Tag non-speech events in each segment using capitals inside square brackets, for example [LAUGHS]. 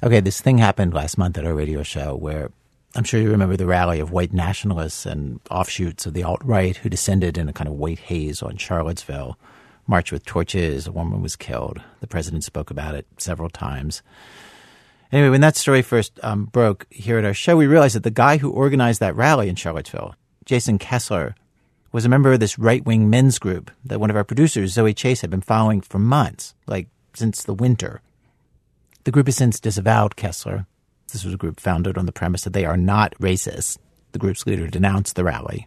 Okay, this thing happened last month at our radio show where I'm sure you remember the rally of white nationalists and offshoots of the alt right who descended in a kind of white haze on Charlottesville, marched with torches, a woman was killed. The president spoke about it several times. Anyway, when that story first um, broke here at our show, we realized that the guy who organized that rally in Charlottesville, Jason Kessler, was a member of this right wing men's group that one of our producers, Zoe Chase, had been following for months, like since the winter. The group has since disavowed Kessler. This was a group founded on the premise that they are not racist. The group's leader denounced the rally.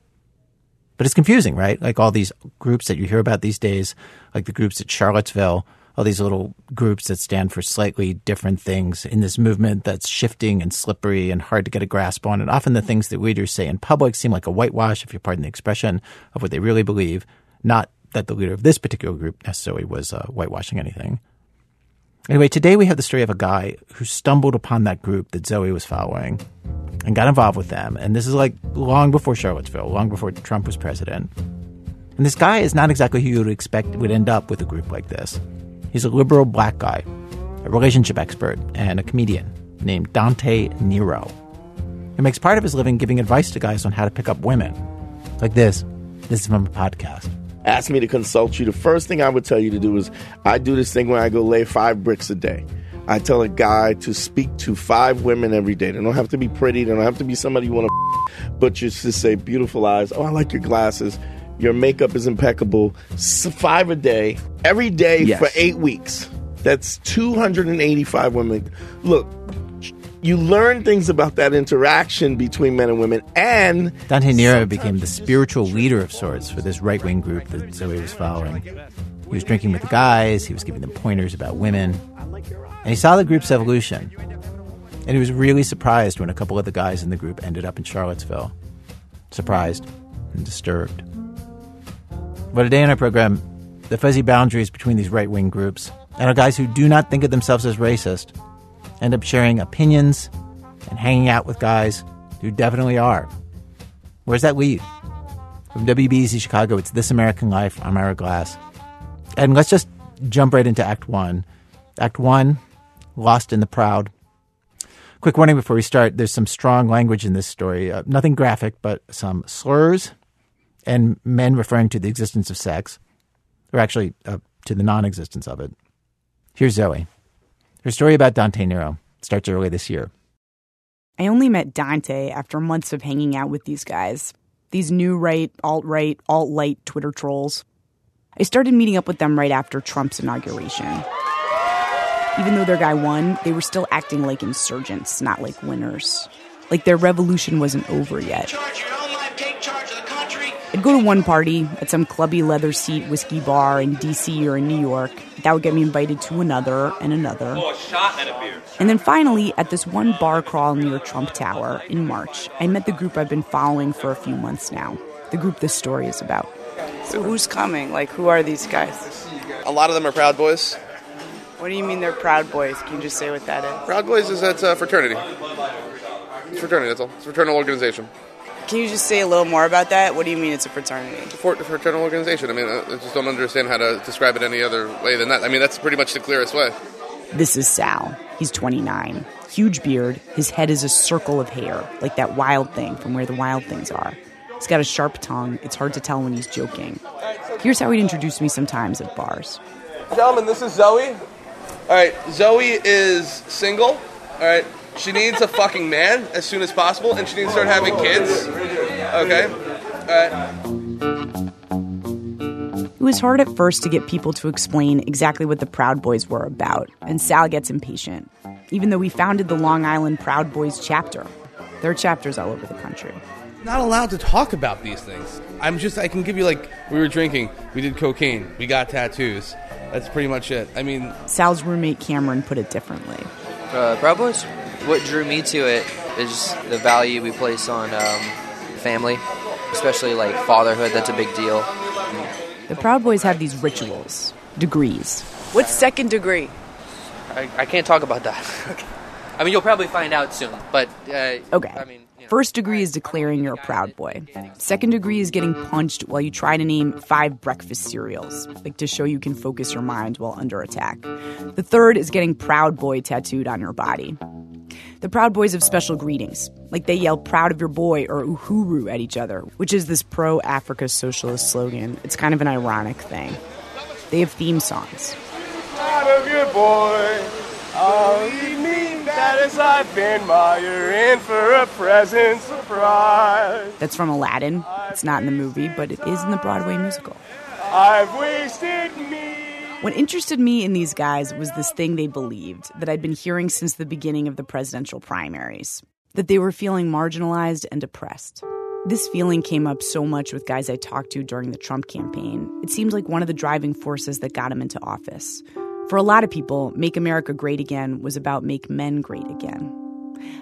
But it's confusing, right? Like all these groups that you hear about these days, like the groups at Charlottesville, all these little groups that stand for slightly different things in this movement that's shifting and slippery and hard to get a grasp on. And often the things that leaders say in public seem like a whitewash, if you pardon the expression, of what they really believe, not that the leader of this particular group necessarily was uh, whitewashing anything. Anyway, today we have the story of a guy who stumbled upon that group that Zoe was following and got involved with them. And this is like long before Charlottesville, long before Trump was president. And this guy is not exactly who you would expect would end up with a group like this. He's a liberal black guy, a relationship expert, and a comedian named Dante Nero. He makes part of his living giving advice to guys on how to pick up women. Like this. This is from a podcast asked me to consult you, the first thing I would tell you to do is I do this thing where I go lay five bricks a day. I tell a guy to speak to five women every day. They don't have to be pretty. They don't have to be somebody you want to, but just to say beautiful eyes. Oh, I like your glasses. Your makeup is impeccable. Five a day, every day yes. for eight weeks. That's 285 women. Look, you learn things about that interaction between men and women. And Dante Nero became the spiritual leader of sorts for this right wing group that Zoe was following. He was drinking with the guys, he was giving them pointers about women, and he saw the group's evolution. And he was really surprised when a couple of the guys in the group ended up in Charlottesville. Surprised and disturbed. But today in our program, the fuzzy boundaries between these right wing groups and our guys who do not think of themselves as racist end up sharing opinions and hanging out with guys who definitely are. Where's that lead? From WBEZ Chicago, it's This American Life. I'm Ira Glass. And let's just jump right into Act One. Act One, Lost in the Proud. Quick warning before we start there's some strong language in this story. Uh, nothing graphic, but some slurs and men referring to the existence of sex, or actually uh, to the non existence of it. Here's Zoe. Her story about Dante Nero starts early this year. I only met Dante after months of hanging out with these guys, these new right, alt right, alt light Twitter trolls. I started meeting up with them right after Trump's inauguration. Even though their guy won, they were still acting like insurgents, not like winners. Like their revolution wasn't over yet. I'd go to one party at some clubby leather seat whiskey bar in DC or in New York. That would get me invited to another and another. Oh, and, and then finally, at this one bar crawl near Trump Tower in March, I met the group I've been following for a few months now. The group this story is about. So who's coming? Like, who are these guys? A lot of them are Proud Boys. What do you mean they're Proud Boys? Can you just say what that is? Proud Boys is that's a uh, fraternity. It's fraternity. That's all. It's a fraternal organization. Can you just say a little more about that? What do you mean it's a fraternity? It's a fraternal organization. I mean, I just don't understand how to describe it any other way than that. I mean, that's pretty much the clearest way. This is Sal. He's 29. Huge beard. His head is a circle of hair, like that wild thing from where the wild things are. He's got a sharp tongue. It's hard to tell when he's joking. Here's how he'd introduce me sometimes at bars. Gentlemen, this is Zoe. All right, Zoe is single. All right, she needs a fucking man as soon as possible, and she needs to start having kids. Okay? Alright. It was hard at first to get people to explain exactly what the Proud Boys were about, and Sal gets impatient, even though we founded the Long Island Proud Boys chapter. There are chapters all over the country. Not allowed to talk about these things. I'm just, I can give you like, we were drinking, we did cocaine, we got tattoos. That's pretty much it. I mean, Sal's roommate Cameron put it differently. Uh, Proud Boys? What drew me to it is the value we place on um, family, especially like fatherhood. That's a big deal. The Proud Boys have these rituals, degrees. What's second degree? I, I can't talk about that. I mean, you'll probably find out soon, but uh, Okay. I mean, you know, First degree is declaring you're a proud boy. Second degree is getting punched while you try to name five breakfast cereals, like to show you can focus your mind while under attack. The third is getting proud boy tattooed on your body. The Proud Boys have special greetings, like they yell proud of your boy or uhuru at each other, which is this pro Africa socialist slogan. It's kind of an ironic thing. They have theme songs. Proud of your boy. I'll me that is I've been you're in for a present surprise. That's from Aladdin. It's not in the movie, but it is in the Broadway musical. I've wasted me. What interested me in these guys was this thing they believed that I'd been hearing since the beginning of the presidential primaries that they were feeling marginalized and oppressed. This feeling came up so much with guys I talked to during the Trump campaign. It seemed like one of the driving forces that got him into office. For a lot of people, Make America Great Again was about Make Men Great Again.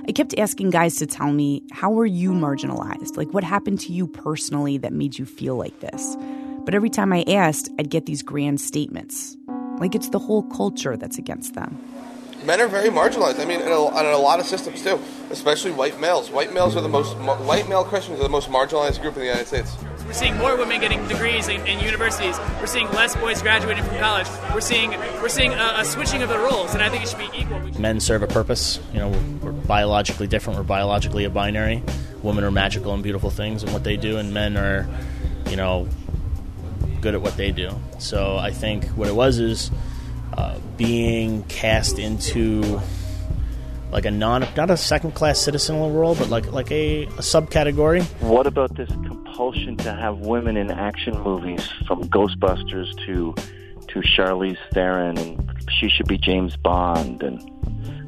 I kept asking guys to tell me, how were you marginalized? Like, what happened to you personally that made you feel like this? But every time I asked, I'd get these grand statements. Like it's the whole culture that's against them. Men are very marginalized. I mean, in a, in a lot of systems too, especially white males. White males are the most white male Christians are the most marginalized group in the United States. We're seeing more women getting degrees in, in universities. We're seeing less boys graduating from college. We're seeing we're seeing a, a switching of the roles, and I think it should be equal. Should- Men serve a purpose. You know, we're, we're biologically different. We're biologically a binary. Women are magical and beautiful things in what they do, and men are, you know, good at what they do. So I think what it was is uh, being cast into like a non, not a second class citizen in the world, but like like a, a subcategory. What about this compulsion to have women in action movies, from Ghostbusters to to Charlize Theron, and she should be James Bond, and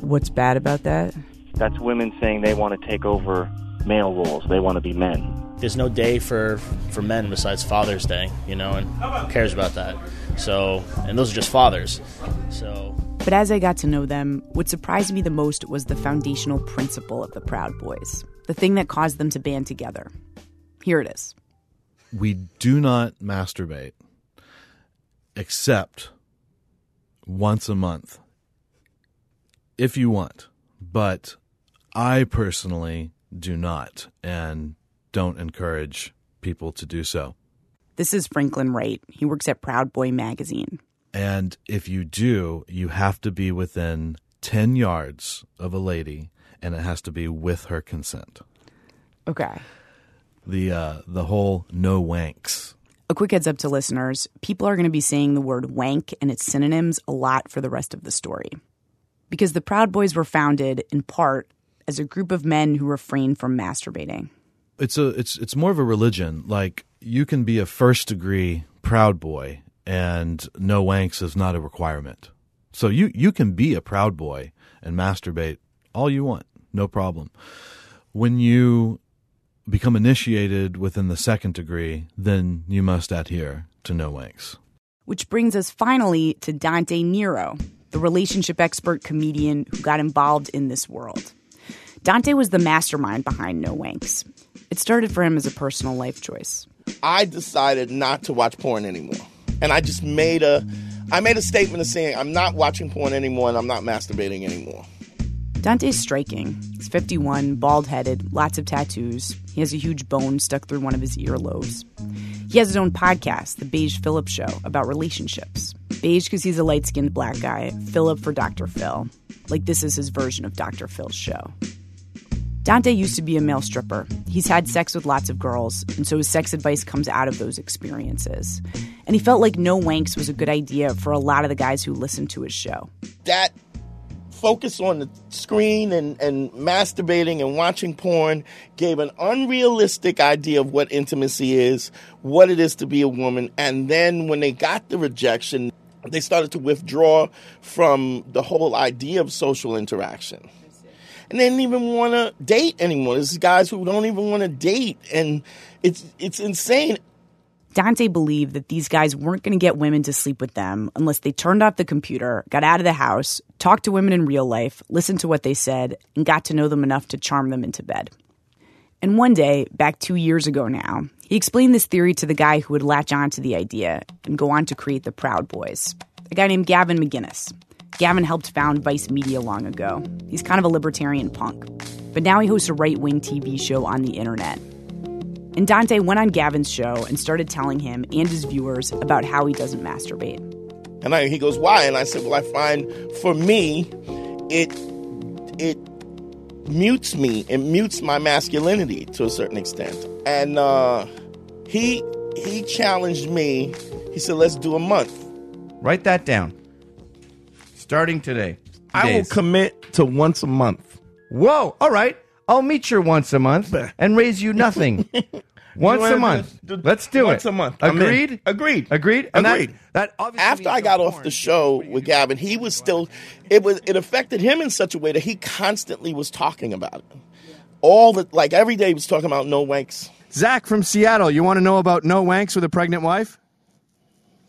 What's bad about that? that's women saying they want to take over male roles. They want to be men. There's no day for for men besides Father's Day, you know, and who cares about that? So, and those are just fathers. So, But as I got to know them, what surprised me the most was the foundational principle of the Proud Boys, the thing that caused them to band together. Here it is. we do not masturbate except once a month if you want but i personally do not and don't encourage people to do so This is Franklin Wright. He works at Proud Boy magazine. and if you do you have to be within 10 yards of a lady and it has to be with her consent Okay. the uh the whole no wanks A quick heads up to listeners people are going to be saying the word wank and its synonyms a lot for the rest of the story. Because the Proud Boys were founded, in part, as a group of men who refrained from masturbating. It's a it's it's more of a religion. Like you can be a first degree proud boy, and no wanks is not a requirement. So you you can be a proud boy and masturbate all you want, no problem. When you become initiated within the second degree, then you must adhere to no wanks. Which brings us finally to Dante Nero, the relationship expert comedian who got involved in this world. Dante was the mastermind behind No Wanks. It started for him as a personal life choice. I decided not to watch porn anymore. And I just made a I made a statement of saying I'm not watching porn anymore and I'm not masturbating anymore. Dante's striking. He's 51, bald headed, lots of tattoos. He has a huge bone stuck through one of his earlobes. He has his own podcast, The Beige Phillip Show, about relationships. Beige because he's a light skinned black guy, Philip for Dr. Phil. Like this is his version of Dr. Phil's show. Dante used to be a male stripper. He's had sex with lots of girls, and so his sex advice comes out of those experiences. And he felt like no wanks was a good idea for a lot of the guys who listened to his show. That focus on the screen and, and masturbating and watching porn gave an unrealistic idea of what intimacy is, what it is to be a woman. And then when they got the rejection, they started to withdraw from the whole idea of social interaction. And they didn't even want to date anymore. There's guys who don't even want to date, and it's it's insane. Dante believed that these guys weren't going to get women to sleep with them unless they turned off the computer, got out of the house, talked to women in real life, listened to what they said, and got to know them enough to charm them into bed. And one day, back two years ago now, he explained this theory to the guy who would latch on to the idea and go on to create the Proud Boys, a guy named Gavin McInnes. Gavin helped found Vice Media long ago. He's kind of a libertarian punk. But now he hosts a right wing TV show on the internet. And Dante went on Gavin's show and started telling him and his viewers about how he doesn't masturbate. And I, he goes, "Why?" And I said, "Well, I find for me, it it mutes me. It mutes my masculinity to a certain extent." And uh, he he challenged me. He said, "Let's do a month." Write that down. Starting today. I will Days. commit to once a month. Whoa! All right, I'll meet you once a month and raise you nothing. [LAUGHS] once wanna a month. do- do- Let's do it. once it. a month. I'm in. Agreed. Agreed. Agreed. And that- Agreed. That, obviously After I got off the show with Gavin, he was still. It was. It affected him in such a way that he constantly was talking about it. All the like every day he was talking about no wanks. Zach from Seattle, you want to know about no wanks with a pregnant wife?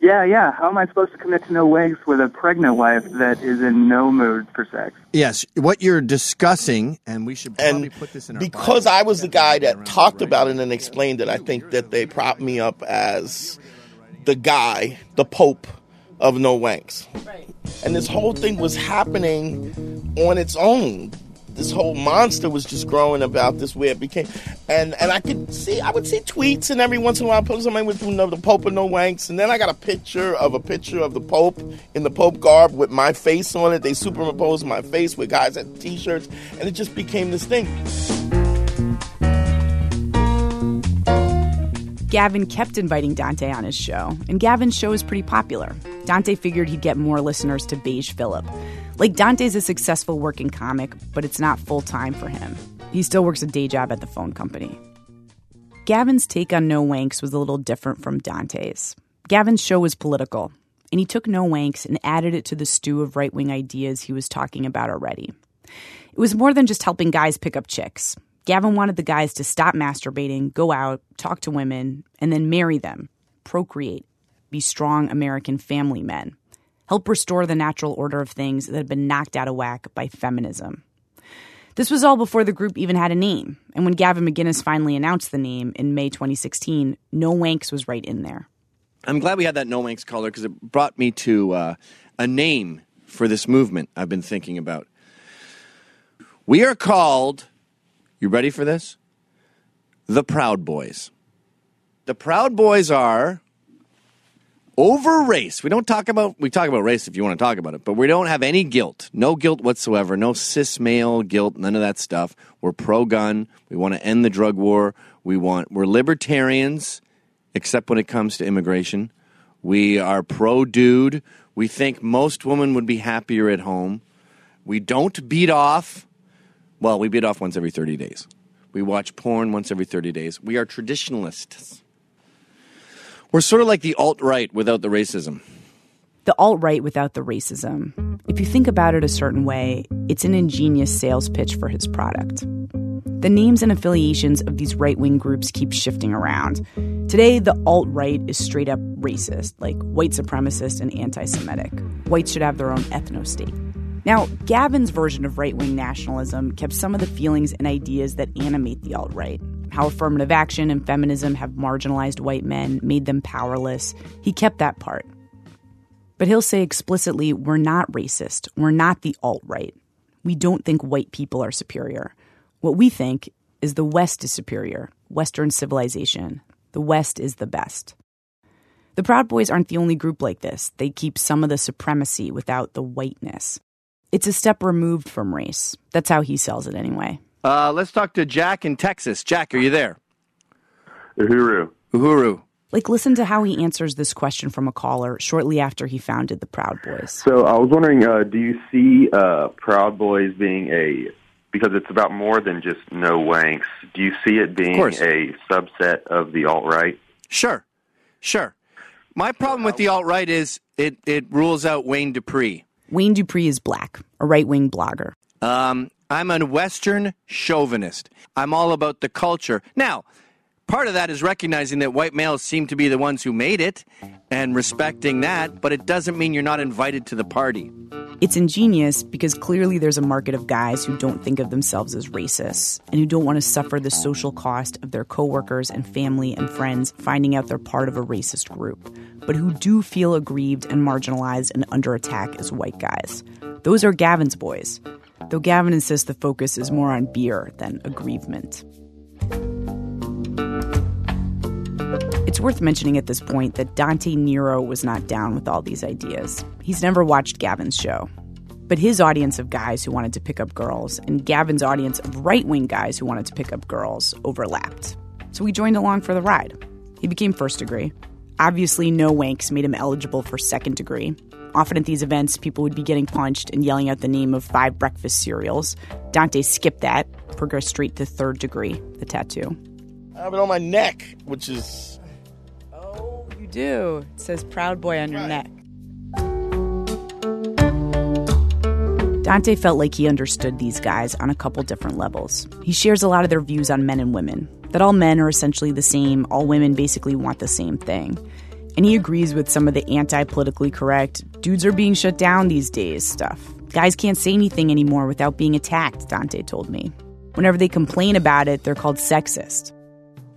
Yeah, yeah. How am I supposed to commit to no wanks with a pregnant wife that is in no mood for sex? Yes, what you're discussing, and we should probably put this in our because I was the guy that talked about it and explained it, I think that they propped me up as the guy, the Pope of no wanks. And this whole thing was happening on its own. This whole monster was just growing about this way it became, and and I could see I would see tweets and every once in a while post something with you know, the Pope of no wanks, and then I got a picture of a picture of the Pope in the Pope garb with my face on it. They superimposed my face with guys at t-shirts, and it just became this thing. Gavin kept inviting Dante on his show, and Gavin's show is pretty popular. Dante figured he'd get more listeners to Beige Phillip. Like, Dante's a successful working comic, but it's not full time for him. He still works a day job at the phone company. Gavin's take on No Wanks was a little different from Dante's. Gavin's show was political, and he took No Wanks and added it to the stew of right wing ideas he was talking about already. It was more than just helping guys pick up chicks. Gavin wanted the guys to stop masturbating, go out, talk to women, and then marry them, procreate, be strong American family men, help restore the natural order of things that had been knocked out of whack by feminism. This was all before the group even had a name, and when Gavin McInnes finally announced the name in May 2016, No Wanks was right in there. I'm glad we had that no wanks color because it brought me to uh, a name for this movement I've been thinking about. We are called, you ready for this? The Proud Boys. The Proud Boys are over race. We don't talk about we talk about race if you want to talk about it, but we don't have any guilt. No guilt whatsoever. No cis male guilt, none of that stuff. We're pro gun. We want to end the drug war. We want we're libertarians except when it comes to immigration. We are pro dude. We think most women would be happier at home. We don't beat off. Well, we beat off once every 30 days. We watch porn once every 30 days. We are traditionalists. We're sort of like the alt right without the racism. The alt right without the racism. If you think about it a certain way, it's an ingenious sales pitch for his product. The names and affiliations of these right wing groups keep shifting around. Today, the alt right is straight up racist, like white supremacist and anti Semitic. Whites should have their own ethno state. Now, Gavin's version of right wing nationalism kept some of the feelings and ideas that animate the alt right. How affirmative action and feminism have marginalized white men, made them powerless. He kept that part. But he'll say explicitly, we're not racist. We're not the alt right. We don't think white people are superior. What we think is the West is superior, Western civilization. The West is the best. The Proud Boys aren't the only group like this. They keep some of the supremacy without the whiteness. It's a step removed from race. That's how he sells it anyway. Uh, let's talk to Jack in Texas. Jack, are you there? Uhuru. Uhuru. Like, listen to how he answers this question from a caller shortly after he founded the Proud Boys. So I was wondering, uh, do you see uh, Proud Boys being a because it's about more than just no wanks? Do you see it being a subset of the alt right? Sure, sure. My problem with the alt right is it, it rules out Wayne Dupree. Wayne Dupree is black, a right wing blogger. Um, I'm a Western chauvinist. I'm all about the culture. Now, part of that is recognizing that white males seem to be the ones who made it and respecting that, but it doesn't mean you're not invited to the party. It's ingenious because clearly there's a market of guys who don't think of themselves as racists and who don't want to suffer the social cost of their coworkers and family and friends finding out they're part of a racist group, but who do feel aggrieved and marginalized and under attack as white guys. Those are Gavin's boys, though Gavin insists the focus is more on beer than aggrievement. It's worth mentioning at this point that Dante Nero was not down with all these ideas. He's never watched Gavin's show. But his audience of guys who wanted to pick up girls and Gavin's audience of right wing guys who wanted to pick up girls overlapped. So he joined along for the ride. He became first degree. Obviously, no wanks made him eligible for second degree. Often at these events, people would be getting punched and yelling out the name of five breakfast cereals. Dante skipped that, progressed straight to third degree, the tattoo. I have it on my neck, which is Oh, You do. It says Proud Boy on your neck. Dante felt like he understood these guys on a couple different levels. He shares a lot of their views on men and women, that all men are essentially the same, all women basically want the same thing. And he agrees with some of the anti politically correct, dudes are being shut down these days stuff. Guys can't say anything anymore without being attacked, Dante told me. Whenever they complain about it, they're called sexist.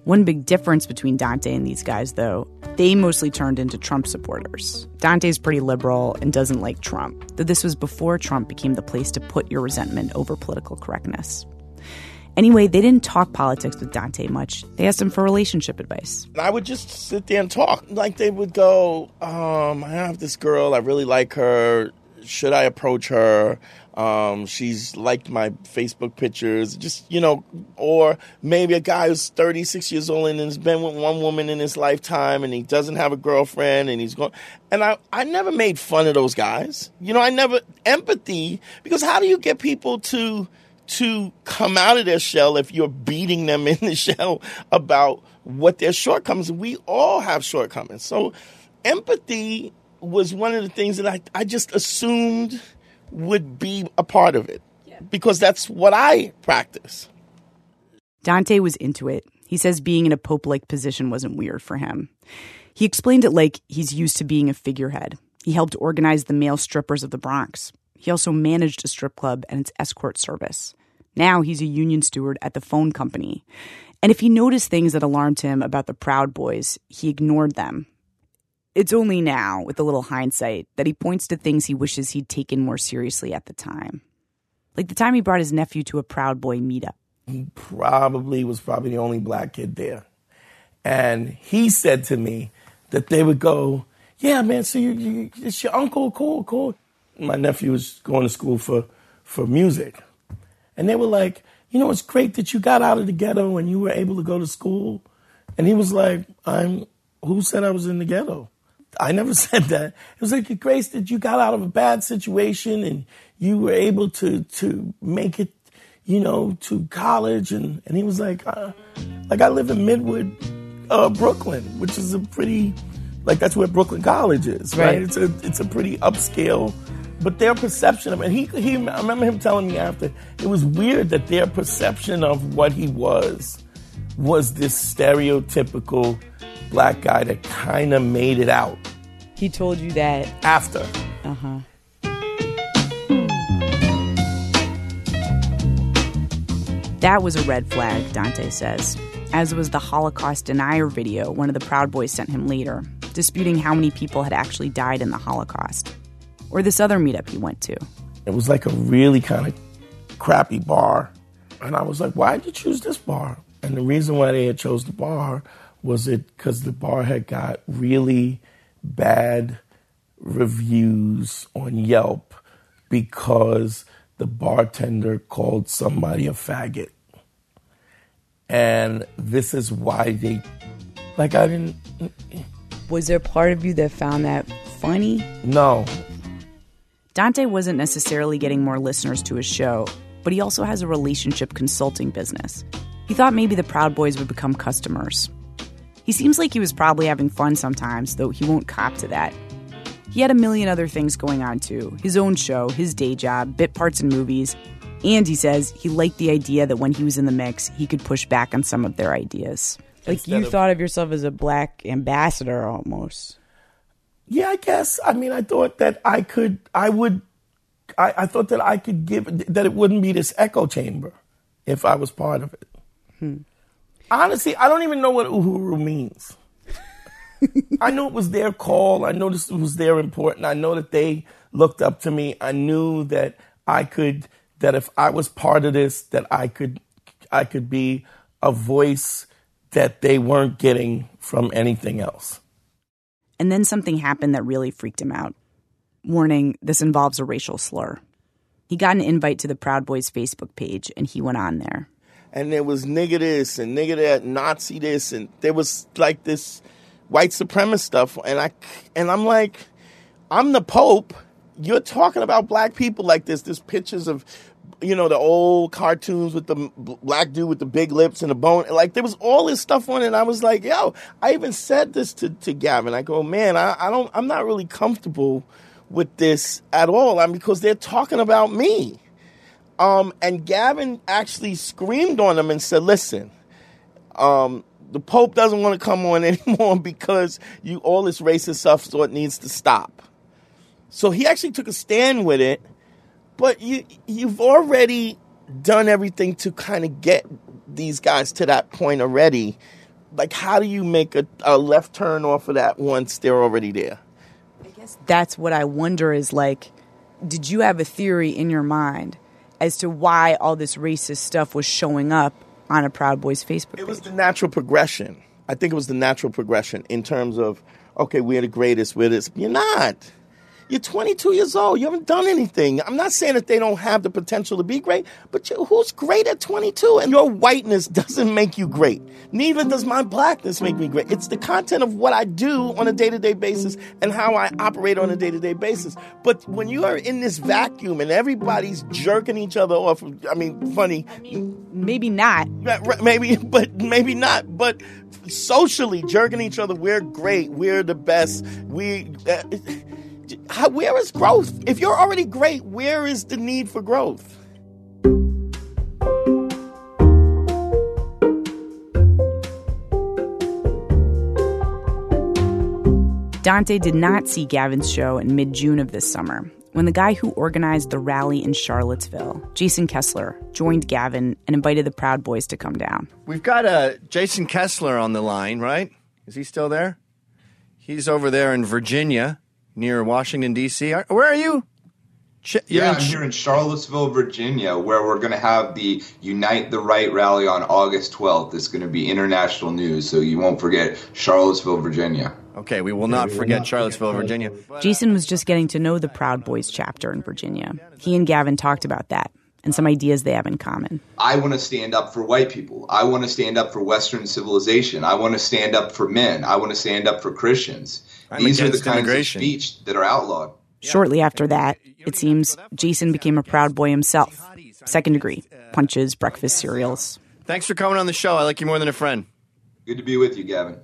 One big difference between Dante and these guys, though, they mostly turned into Trump supporters. Dante's pretty liberal and doesn't like Trump, though this was before Trump became the place to put your resentment over political correctness. Anyway, they didn't talk politics with Dante much. They asked him for relationship advice. I would just sit there and talk. Like they would go, um, I have this girl, I really like her. Should I approach her? Um, she's liked my Facebook pictures, just, you know, or maybe a guy who's 36 years old and has been with one woman in his lifetime and he doesn't have a girlfriend and he's going, and I, I never made fun of those guys. You know, I never, empathy, because how do you get people to, to come out of their shell if you're beating them in the [LAUGHS] shell about what their shortcomings. We all have shortcomings. So empathy was one of the things that I, I just assumed would be a part of it because that's what I practice. Dante was into it. He says being in a pope like position wasn't weird for him. He explained it like he's used to being a figurehead. He helped organize the male strippers of the Bronx. He also managed a strip club and its escort service. Now he's a union steward at the phone company. And if he noticed things that alarmed him about the Proud Boys, he ignored them. It's only now, with a little hindsight, that he points to things he wishes he'd taken more seriously at the time. Like the time he brought his nephew to a Proud Boy meetup. He probably was probably the only black kid there. And he said to me that they would go, Yeah, man, so you, you, it's your uncle, cool, cool. My nephew was going to school for, for music. And they were like, You know, it's great that you got out of the ghetto and you were able to go to school. And he was like, I'm, who said I was in the ghetto? I never [LAUGHS] said that. It was like, Grace, that you got out of a bad situation and you were able to, to make it, you know, to college. And, and he was like, uh, like I live in Midwood, uh, Brooklyn, which is a pretty, like that's where Brooklyn College is, right? Right. It's a, it's a pretty upscale, but their perception of it, he, he, I remember him telling me after, it was weird that their perception of what he was, was this stereotypical black guy that kind of made it out. He told you that after. Uh huh. That was a red flag, Dante says, as was the Holocaust denier video one of the Proud Boys sent him later, disputing how many people had actually died in the Holocaust. Or this other meetup he went to. It was like a really kind of crappy bar. And I was like, why did you choose this bar? And the reason why they had chose the bar was it because the bar had got really bad reviews on Yelp because the bartender called somebody a faggot. And this is why they, like, I didn't, Was there part of you that found that funny? no. Dante wasn't necessarily getting more listeners to his show, but he also has a relationship consulting business. He thought maybe the Proud Boys would become customers. He seems like he was probably having fun sometimes, though he won't cop to that. He had a million other things going on too his own show, his day job, bit parts in movies, and he says he liked the idea that when he was in the mix, he could push back on some of their ideas. Like Instead you of- thought of yourself as a black ambassador almost. Yeah, I guess. I mean, I thought that I could, I would, I, I thought that I could give, that it wouldn't be this echo chamber if I was part of it. Hmm. Honestly, I don't even know what uhuru means. [LAUGHS] I knew it was their call. I know this was their important. I know that they looked up to me. I knew that I could, that if I was part of this, that I could, I could be a voice that they weren't getting from anything else. And then something happened that really freaked him out. Warning, this involves a racial slur. He got an invite to the Proud Boys Facebook page and he went on there. and there was nigger this and nigger that, Nazi this, and there was like this white supremacist stuff, and I and I'm like, I'm the Pope. You're talking about black people like this. There's pictures of, you know, the old cartoons with the black dude with the big lips and the bone. Like there was all this stuff on it. And I was like, yo, I even said this to, to Gavin. I go, man, I, I don't, I'm not really comfortable with this at all. I mean, because they're talking about me. Um, and Gavin actually screamed on them and said, listen, um, the Pope doesn't want to come on [LAUGHS] anymore because you all this racist stuff so it needs to stop. So he actually took a stand with it, but you you've already done everything to kind of get these guys to that point already. Like how do you make a, a left turn off of that once they're already there? I guess that's what I wonder is like, did you have a theory in your mind as to why all this racist stuff was showing up on a Proud Boys Facebook page? It was the natural progression. I think it was the natural progression in terms of, okay, we're the greatest, we're this. You're not. You're 22 years old. You haven't done anything. I'm not saying that they don't have the potential to be great, but you, who's great at 22? And your whiteness [LAUGHS] doesn't make you great. Neither does my blackness make me great. It's the content of what I do on a day to day basis and how I operate on a day to day basis. But when you are in this vacuum and everybody's jerking each other off, I mean, funny. Maybe not. Maybe, [LAUGHS] but maybe not. But socially jerking each other, we're great. We're the best. We. Uh, how, where is growth? If you're already great, where is the need for growth? Dante did not see Gavin's show in mid June of this summer when the guy who organized the rally in Charlottesville, Jason Kessler, joined Gavin and invited the Proud Boys to come down. We've got uh, Jason Kessler on the line, right? Is he still there? He's over there in Virginia, near Washington D.C. Where are you? Ch- you're yeah, in I'm here in Charlottesville, Virginia, where we're going to have the Unite the Right rally on August 12th. It's going to be international news, so you won't forget Charlottesville, Virginia. Okay, we will not forget Charlottesville, Virginia. Uh, Jason was just getting to know the Proud Boys chapter in Virginia. He and Gavin talked about that and some ideas they have in common. I want to stand up for white people. I want to stand up for Western civilization. I want to stand up for men. I want to stand up for Christians. I'm These are the against kinds of speech that are outlawed. Shortly after that, it seems Jason became a Proud Boy himself. Second degree, punches, breakfast cereals. Thanks for coming on the show. I like you more than a friend. Good to be with you, Gavin.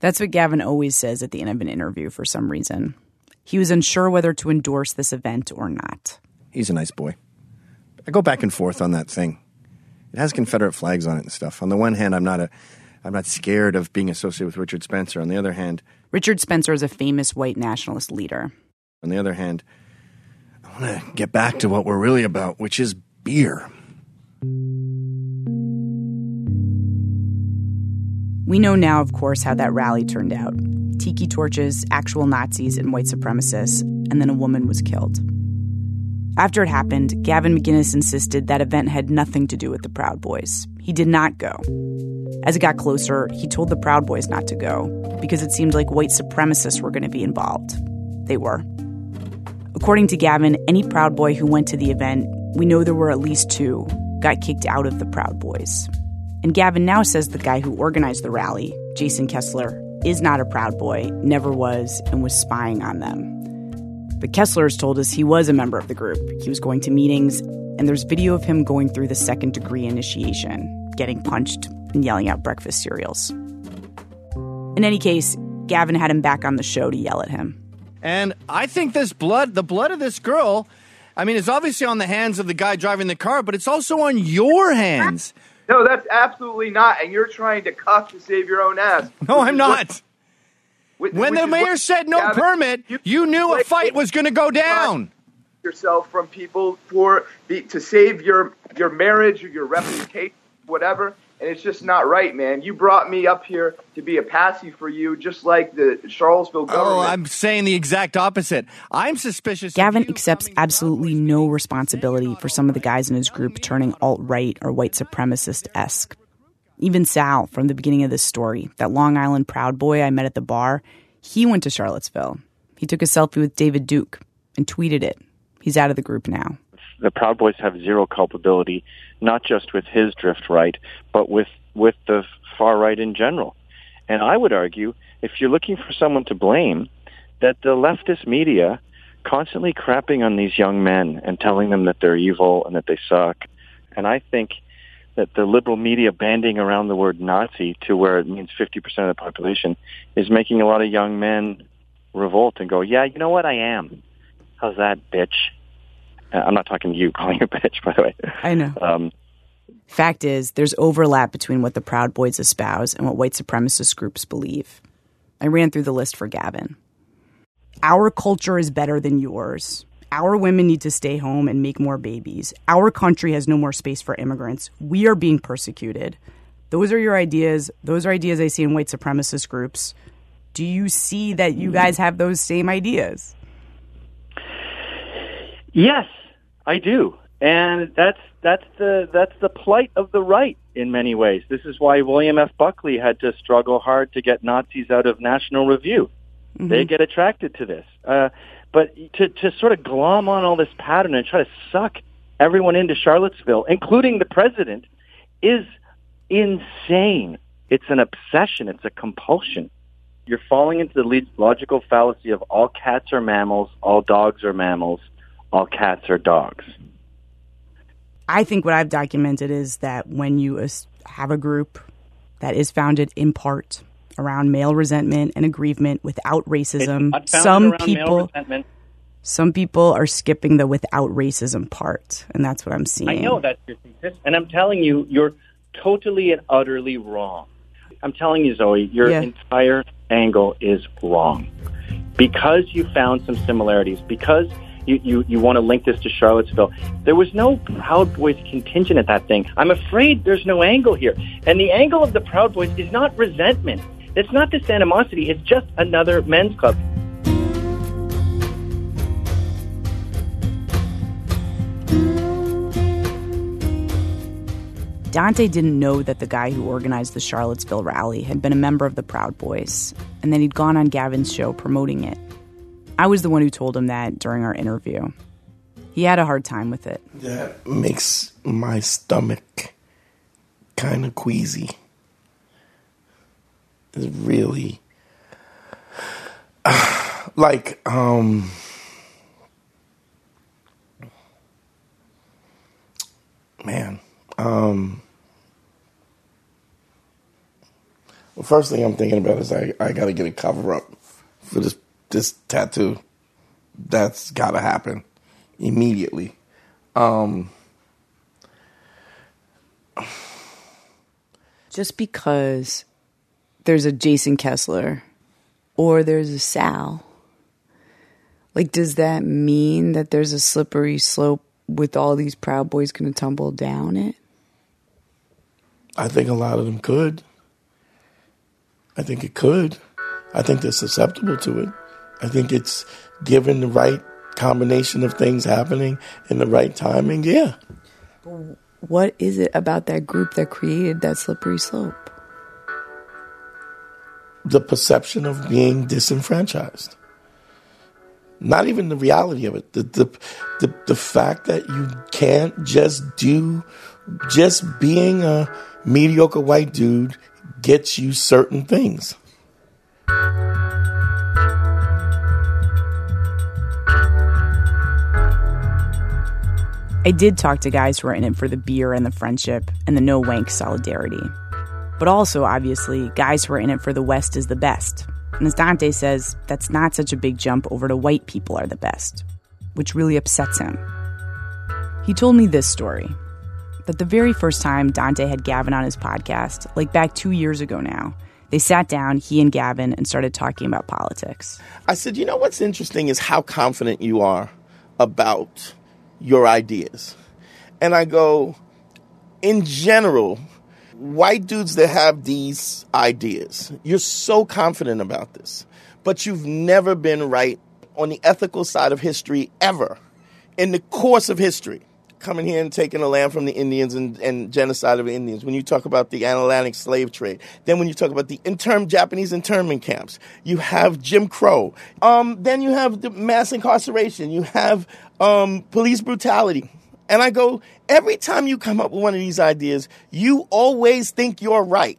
That's what Gavin always says at the end of an interview for some reason. He was unsure whether to endorse this event or not. He's a nice boy. I go back and forth on that thing. It has Confederate flags on it and stuff. On the one hand, I'm not a, I'm not scared of being associated with Richard Spencer. On the other hand, Richard Spencer is a famous white nationalist leader. on the other hand, I want to get back to what we're really about, which is beer. We know now, of course, how that rally turned out tiki torches, actual Nazis, and white supremacists, and then a woman was killed. After it happened, Gavin McInnes insisted that event had nothing to do with the Proud Boys. He did not go. As it got closer, he told the Proud Boys not to go because it seemed like white supremacists were going to be involved. They were. According to Gavin, any Proud Boy who went to the event, we know there were at least two, got kicked out of the Proud Boys. And Gavin now says the guy who organized the rally, Jason Kessler, is not a Proud Boy, never was, and was spying on them. But Kessler has told us he was a member of the group. He was going to meetings, and there's video of him going through the second degree initiation, getting punched and yelling out breakfast cereals. In any case, Gavin had him back on the show to yell at him. And I think this blood, the blood of this girl, I mean, it's obviously on the hands of the guy driving the car, but it's also on your hands. No, that's absolutely not. And you're trying to cuff to save your own ass. No, I'm not. Which- When the mayor what- said no Gavin, permit, you knew a fight was going to go down. Yourself from people for the, to save your your marriage or your reputation, whatever. And it's just not right, man. You brought me up here to be a patsy for you, just like the Charlottesville oh, government. Oh, I'm saying the exact opposite. I'm suspicious. Gavin accepts absolutely no responsibility for some of the guys in his group turning alt right or white supremacist esque. Even Sal, from the beginning of this story, that Long Island Proud Boy I met at the bar, he went to Charlottesville. He took a selfie with David Duke and tweeted it. He's out of the group now. the Proud Boys have zero culpability, not just with his drift right, but with with the far right in general. And I would argue, if you're looking for someone to blame, that the leftist media constantly crapping on these young men and telling them that they're evil and that they suck. And I think that the liberal media banding around the word Nazi to where it means 50% of the population is making a lot of young men revolt and go, yeah, you know what, I am. How's that, bitch? Uh, I'm not talking to you, [LAUGHS] calling you a bitch, by the way. I know. Um, Fact is, there's overlap between what the Proud Boys espouse and what white supremacist groups believe. I ran through the list for Gavin. Our culture is better than yours. Our women need to stay home and make more babies. Our country has no more space for immigrants. We are being persecuted. Those are your ideas. Those are ideas I see in white supremacist groups. Do you see that you guys have those same ideas? Yes, I do, and that's that's the that's the plight of the right in many ways. This is why William F. Buckley had to struggle hard to get Nazis out of National Review. They get attracted to this, uh, but to to sort of glom on all this pattern and try to suck everyone into Charlottesville, including the president, is insane. It's an obsession. It's a compulsion. You're falling into the logical fallacy of all cats are mammals, all dogs are mammals, all cats are dogs. I think what I've documented is that when you have a group that is founded in part around male resentment and aggrievement without racism, some people some people are skipping the without racism part, and that's what I'm seeing. I know that's your thesis, and I'm telling you, you're totally and utterly wrong. I'm telling you, Zoe, your Yeah. entire angle is wrong. Because you found some similarities, because you, you, you want to link this to Charlottesville, there was no Proud Boys contingent at that thing. I'm afraid there's no angle here. And the angle of the Proud Boys is not resentment. It's not this animosity. It's just another men's club. Dante didn't know that the guy who organized the Charlottesville rally had been a member of the Proud Boys, and that he'd gone on Gavin's show promoting it. I was the one who told him that during our interview. He had a hard time with it. That makes my stomach kind of queasy. It's really [SIGHS] like um man um the first thing i'm thinking about is i, I gotta get a cover up for this this tattoo that's gotta happen immediately um Just because there's a Jason Kessler or there's a Sal, like, does that mean that there's a slippery slope with all these Proud Boys going to tumble down it? I think a lot of them could. I think it could. I think they're susceptible to it. I think it's given the right combination of things happening in the right timing. Yeah. What is it about that group that created that slippery slope? The perception of being disenfranchised. Not even the reality of it. The, the, the, the fact that you can't just do, just being a mediocre white dude gets you certain things. I did talk to guys who are in it for the beer and the friendship and the no wank solidarity. But also, obviously, guys who are in it for the West is the best. And as Dante says, that's not such a big jump over to white people are the best, which really upsets him. He told me this story. that the very first time Dante had Gavin on his podcast, like back two years ago now, they sat down, he and Gavin, and started talking about politics. I said, you know what's interesting is how confident you are about your ideas. And I go, in general, white dudes that have these ideas, you're so confident about this, but you've never been right on the ethical side of history ever in the course of history. Coming here and taking the land from the Indians and, and genocide of the Indians. When you talk about the Atlantic slave trade, then when you talk about the intern Japanese internment camps, you have Jim Crow. Um, then you have the mass incarceration. You have um, police brutality. And I go, every time you come up with one of these ideas, you always think you're right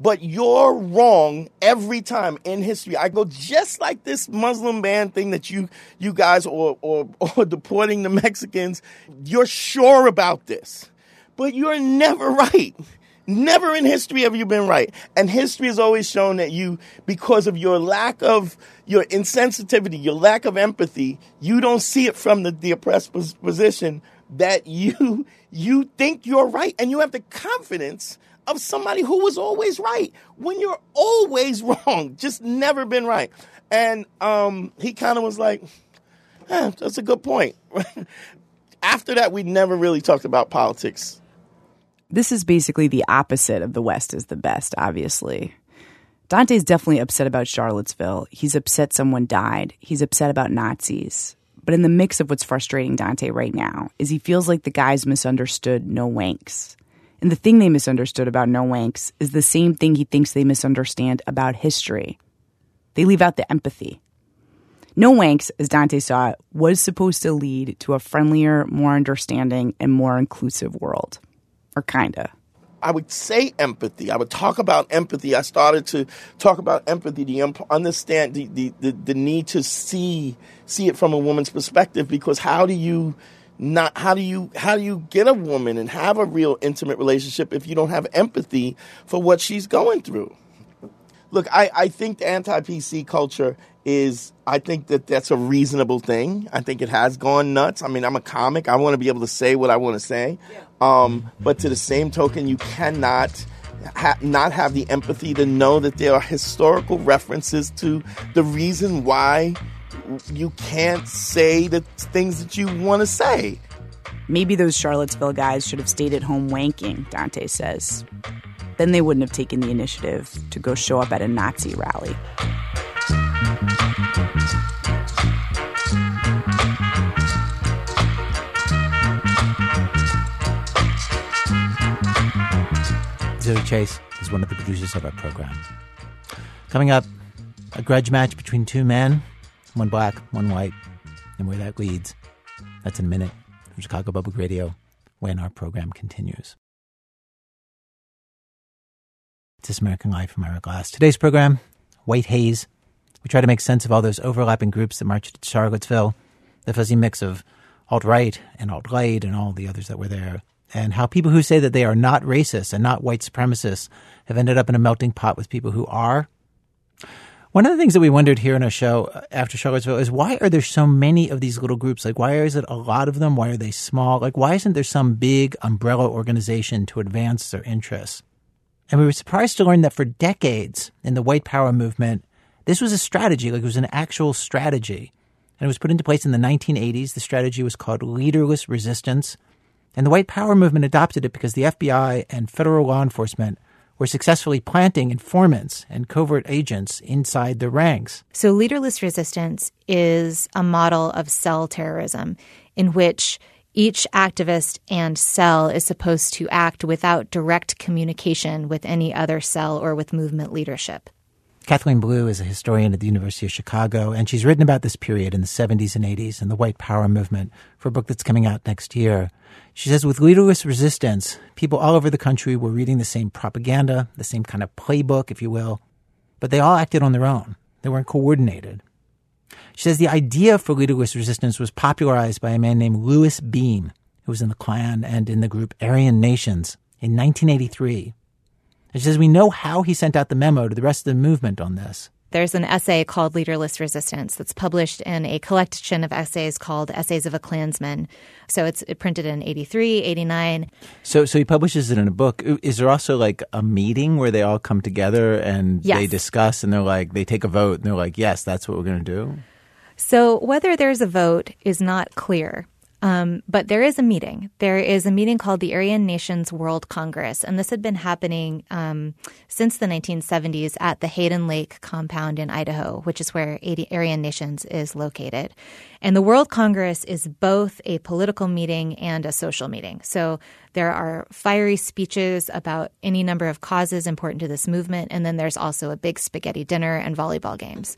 but you're wrong every time in history. I go just like this Muslim ban thing that you you guys or or, or deporting the Mexicans. You're sure about this, but you're never [LAUGHS] right. Never in history have you been right. And history has always shown that you, because of your lack of, your insensitivity, your lack of empathy, you don't see it from the, the oppressed position that you, [LAUGHS] you think you're right. And you have the confidence of somebody who was always right when you're always [LAUGHS] wrong, just never been right. And um, he kind of was like, eh, that's a good point. [LAUGHS] After that, we never really talked about politics. This is basically the opposite of the West is the best, obviously. Dante's definitely upset about Charlottesville. He's upset someone died. He's upset about Nazis. But in the mix of what's frustrating Dante right now is he feels like the guys misunderstood no wanks. And the thing they misunderstood about No Wanks is the same thing he thinks they misunderstand about history. They leave out the empathy. No Wanks, as Dante saw it, was supposed to lead to a friendlier, more understanding, and more inclusive world. Or kinda. I would say empathy. I would talk about empathy. I started to talk about empathy, the understand the, the, the, the need to see see it from a woman's perspective because how do you not how do you how do you get a woman and have a real intimate relationship if you don't have empathy for what she's going through look i, I think the anti-pc culture is i think that that's a reasonable thing. I think it has gone nuts. I mean i'm a comic. I want to be able to say what i want to say um, but to the same token you cannot ha- not have the empathy to know that there are historical references to the reason why you can't say the things that you want to say. Maybe those Charlottesville guys should have stayed at home wanking, Dante says. Then they wouldn't have taken the initiative to go show up at a Nazi rally. Zoe Chase is one of the producers of our program. Coming up, a grudge match between two men one black, one white, and where that leads. That's in a minute from Chicago Public Radio when our program continues. This American Life from Ira Glass. Today's program, White Haze. We try to make sense of all those overlapping groups that marched to Charlottesville, the fuzzy mix of alt right and alt light and all the others that were there, and how people who say that they are not racist and not white supremacists have ended up in a melting pot with people who are one of the things that we wondered here in our show uh, after Charlottesville is why are there so many of these little groups? Like, why is it a lot of them? Why are they small? Like, why isn't there some big umbrella organization to advance their interests? And we were surprised to learn that for decades in the white power movement, this was a strategy, like it was an actual strategy. And it was put into place in the 1980s. The strategy was called leaderless resistance. And the white power movement adopted it because the FBI and federal law enforcement were successfully planting informants and covert agents inside the ranks. So, leaderless resistance is a model of cell terrorism in which each activist and cell is supposed to act without direct communication with any other cell or with movement leadership. Kathleen Belew is a historian at the University of Chicago, and she's written about this period in the 70s and 80s and the white power movement for a book that's coming out next year. She says with leaderless resistance, people all over the country were reading the same propaganda, the same kind of playbook, if you will, but they all acted on their own. They weren't coordinated. She says the idea for leaderless resistance was popularized by a man named Louis Beam, who was in the Klan and in the group Aryan Nations in 1983. And she says we know how he sent out the memo to the rest of the movement on this. There's an essay called Leaderless Resistance that's published in a collection of essays called Essays of a Klansman. So it's printed in 83, 89. So, so he publishes it in a book. Is there also like a meeting where they all come together and Yes. they discuss and they're like, they take a vote and they're like, yes, that's what we're going to do? So whether there's a vote is not clear. Um, but there is a meeting. There is a meeting called the Aryan Nations World Congress, and this had been happening um, since the 1970s at the Hayden Lake compound in Idaho, which is where Aryan Nations is located. And the World Congress is both a political meeting and a social meeting. So there are fiery speeches about any number of causes important to this movement, and then there's also a big spaghetti dinner and volleyball games.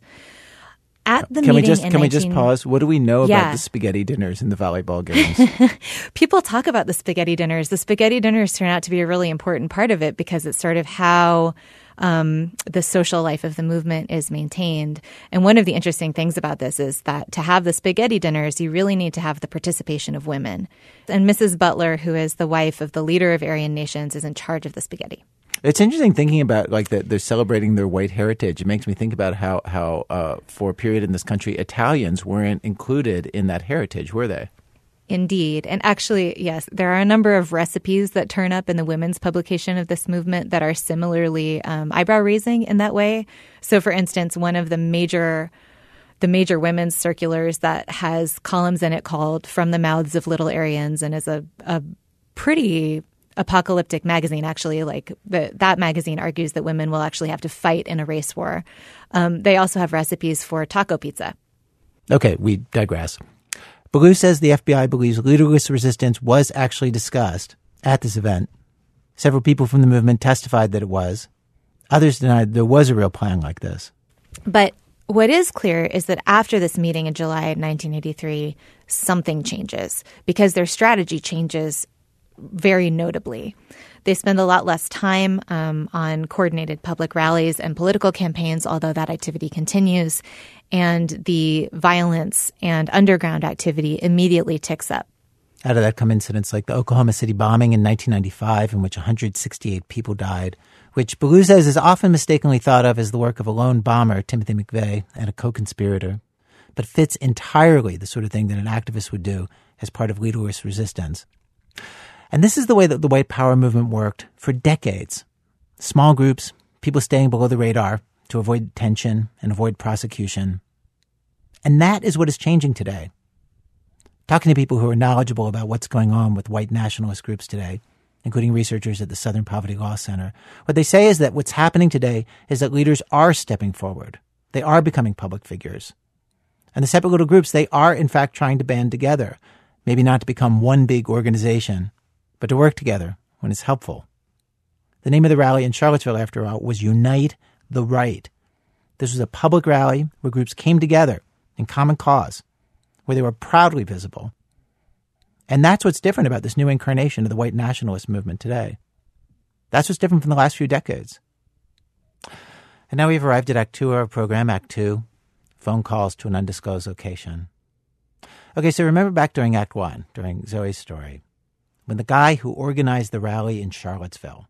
At the can we meeting just in can we just pause? What do we know Yeah. about the spaghetti dinners and the volleyball games? [LAUGHS] people talk about the spaghetti dinners. The spaghetti dinners turn out to be a really important part of it because it's sort of how um, the social life of the movement is maintained. And one of the interesting things about this is that to have the spaghetti dinners, you really need to have the participation of women. And Mrs. Butler, who is the wife of the leader of Aryan Nations, is in charge of the spaghetti. It's interesting thinking about like that they're celebrating their white heritage. It makes me think about how how uh, for a period in this country Italians weren't included in that heritage, were they? Indeed. And actually, yes, there are a number of recipes that turn up in the women's publication of this movement that are similarly um, eyebrow raising in that way. So, for instance, one of the major the major women's circulars that has columns in it called From the Mouths of Little Aryans and is a, a pretty apocalyptic magazine actually like the, that magazine argues that women will actually have to fight in a race war um, they also have recipes for taco pizza Okay, we digress. Belew says the FBI believes leaderless resistance was actually discussed at this event. Several people from the movement testified that it was. Others denied there was a real plan like this. But what is clear is that after this meeting in July 1983, something changes because their strategy changes very notably. They spend a lot less time um, on coordinated public rallies and political campaigns, although that activity continues. And the violence and underground activity immediately ticks up. Out of that come incidents like the Oklahoma City bombing in 1995, in which 168 people died, which Belew says is often mistakenly thought of as the work of a lone bomber, Timothy McVeigh, and a co-conspirator, but fits entirely the sort of thing that an activist would do as part of leaderless resistance. And this is the way that the white power movement worked for decades. Small groups, people staying below the radar to avoid tension and avoid prosecution. And that is what is changing today. Talking to people who are knowledgeable about what's going on with white nationalist groups today, including researchers at the Southern Poverty Law Center, what they say is that what's happening today is that leaders are stepping forward. They are becoming public figures. And the separate little groups, they are in fact trying to band together, maybe not to become one big organization, but to work together when it's helpful. The name of the rally in Charlottesville, after all, was Unite the Right. This was a public rally where groups came together in common cause, where they were proudly visible. And that's what's different about this new incarnation of the white nationalist movement today. That's what's different from the last few decades. And now we've arrived at Act Two of our program, Act Two phone calls to an undisclosed location. Okay, so remember back during Act One, during Zoe's story, when the guy who organized the rally in Charlottesville,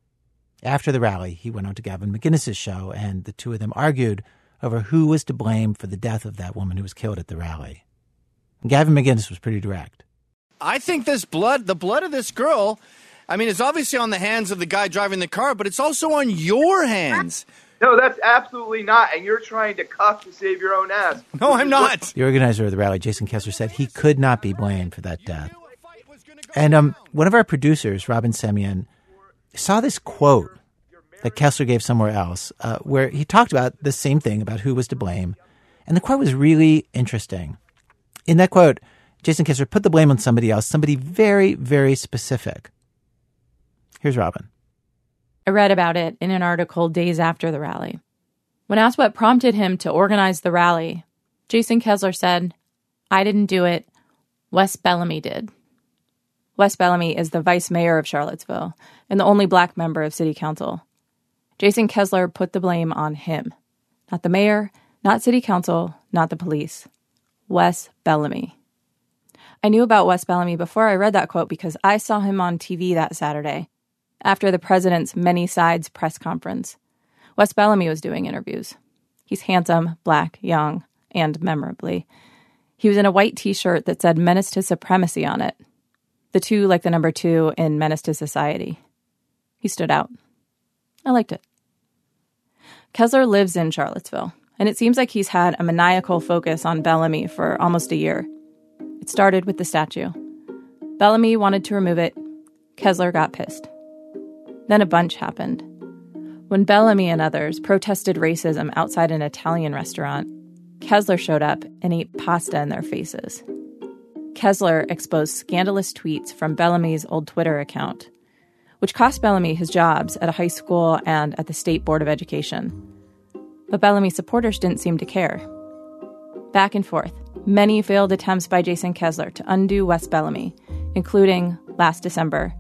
after the rally, he went on to Gavin McInnes's show, and the two of them argued over who was to blame for the death of that woman who was killed at the rally. And Gavin McInnes was pretty direct. I think this blood, the blood of this girl, I mean, it's obviously on the hands of the guy driving the car, but it's also on your hands. No, that's absolutely not. And you're trying to cuff to save your own ass. No, I'm not. The organizer of the rally, Jason Kessler, said he could not be blamed for that death. And um, one of our producers, Robyn Semien, saw this quote that Kessler gave somewhere else, uh, where he talked about the same thing about who was to blame. And the quote was really interesting. In that quote, Jason Kessler put the blame on somebody else, somebody very, very specific. Here's Robyn. I read about it in an article days after the rally. When asked what prompted him to organize the rally, Jason Kessler said, I didn't do it. Wes Bellamy did. Wes Bellamy is the vice mayor of Charlottesville and the only black member of city council. Jason Kessler put the blame on him. Not the mayor, not city council, not the police. Wes Bellamy. I knew about Wes Bellamy before I read that quote because I saw him on TV that Saturday after the president's Many Sides press conference. Wes Bellamy was doing interviews. He's handsome, black, young, and memorably. He was in a white t shirt that said Menace to Supremacy on it. The two like the number two in Menace to Society. He stood out. I liked it. Kessler lives in Charlottesville, and it seems like he's had a maniacal focus on Bellamy for almost a year. It started with the statue. Bellamy wanted to remove it. Kessler got pissed. Then a bunch happened. When Bellamy and others protested racism outside an Italian restaurant, Kessler showed up and ate pasta in their faces. Kessler exposed scandalous tweets from Bellamy's old Twitter account, which cost Bellamy his jobs at a high school and at the State Board of Education. But Bellamy supporters didn't seem to care. Back and forth, many failed attempts by Jason Kessler to undo Wes Bellamy, including, last December,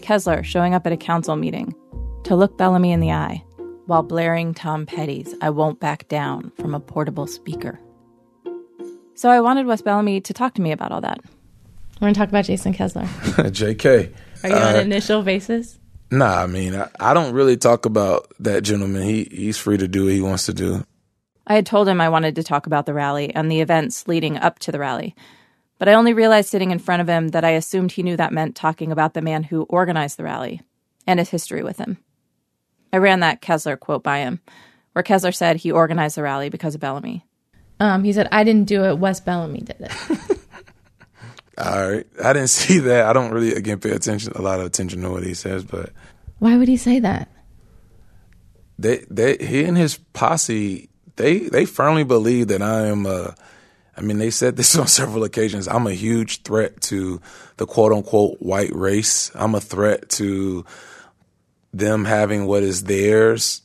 Kessler showing up at a council meeting to look Bellamy in the eye while blaring Tom Petty's I Won't Back Down from a portable speaker. So I wanted Wes Bellamy to talk to me about all that. We're going to talk about Jason Kessler. [LAUGHS] JK. Are you on Uh, an initial basis? Nah, I mean, I, I don't really talk about that gentleman. He he's free to do what he wants to do. I had told him I wanted to talk about the rally and the events leading up to the rally. But I only realized sitting in front of him that I assumed he knew that meant talking about the man who organized the rally and his history with him. I ran that Kessler quote by him, where Kessler said he organized the rally because of Bellamy. Um, he said, I didn't do it, Wes Bellamy did it. [LAUGHS] All right, I didn't [LAUGHS] see that. I don't really again pay attention a lot of attention to what he says, but Why would he say that? they they he and his posse they they firmly believe that I am a. I mean, they said this [LAUGHS] on several occasions. I'm a huge threat to the quote unquote white race. I'm a threat to them having what is theirs.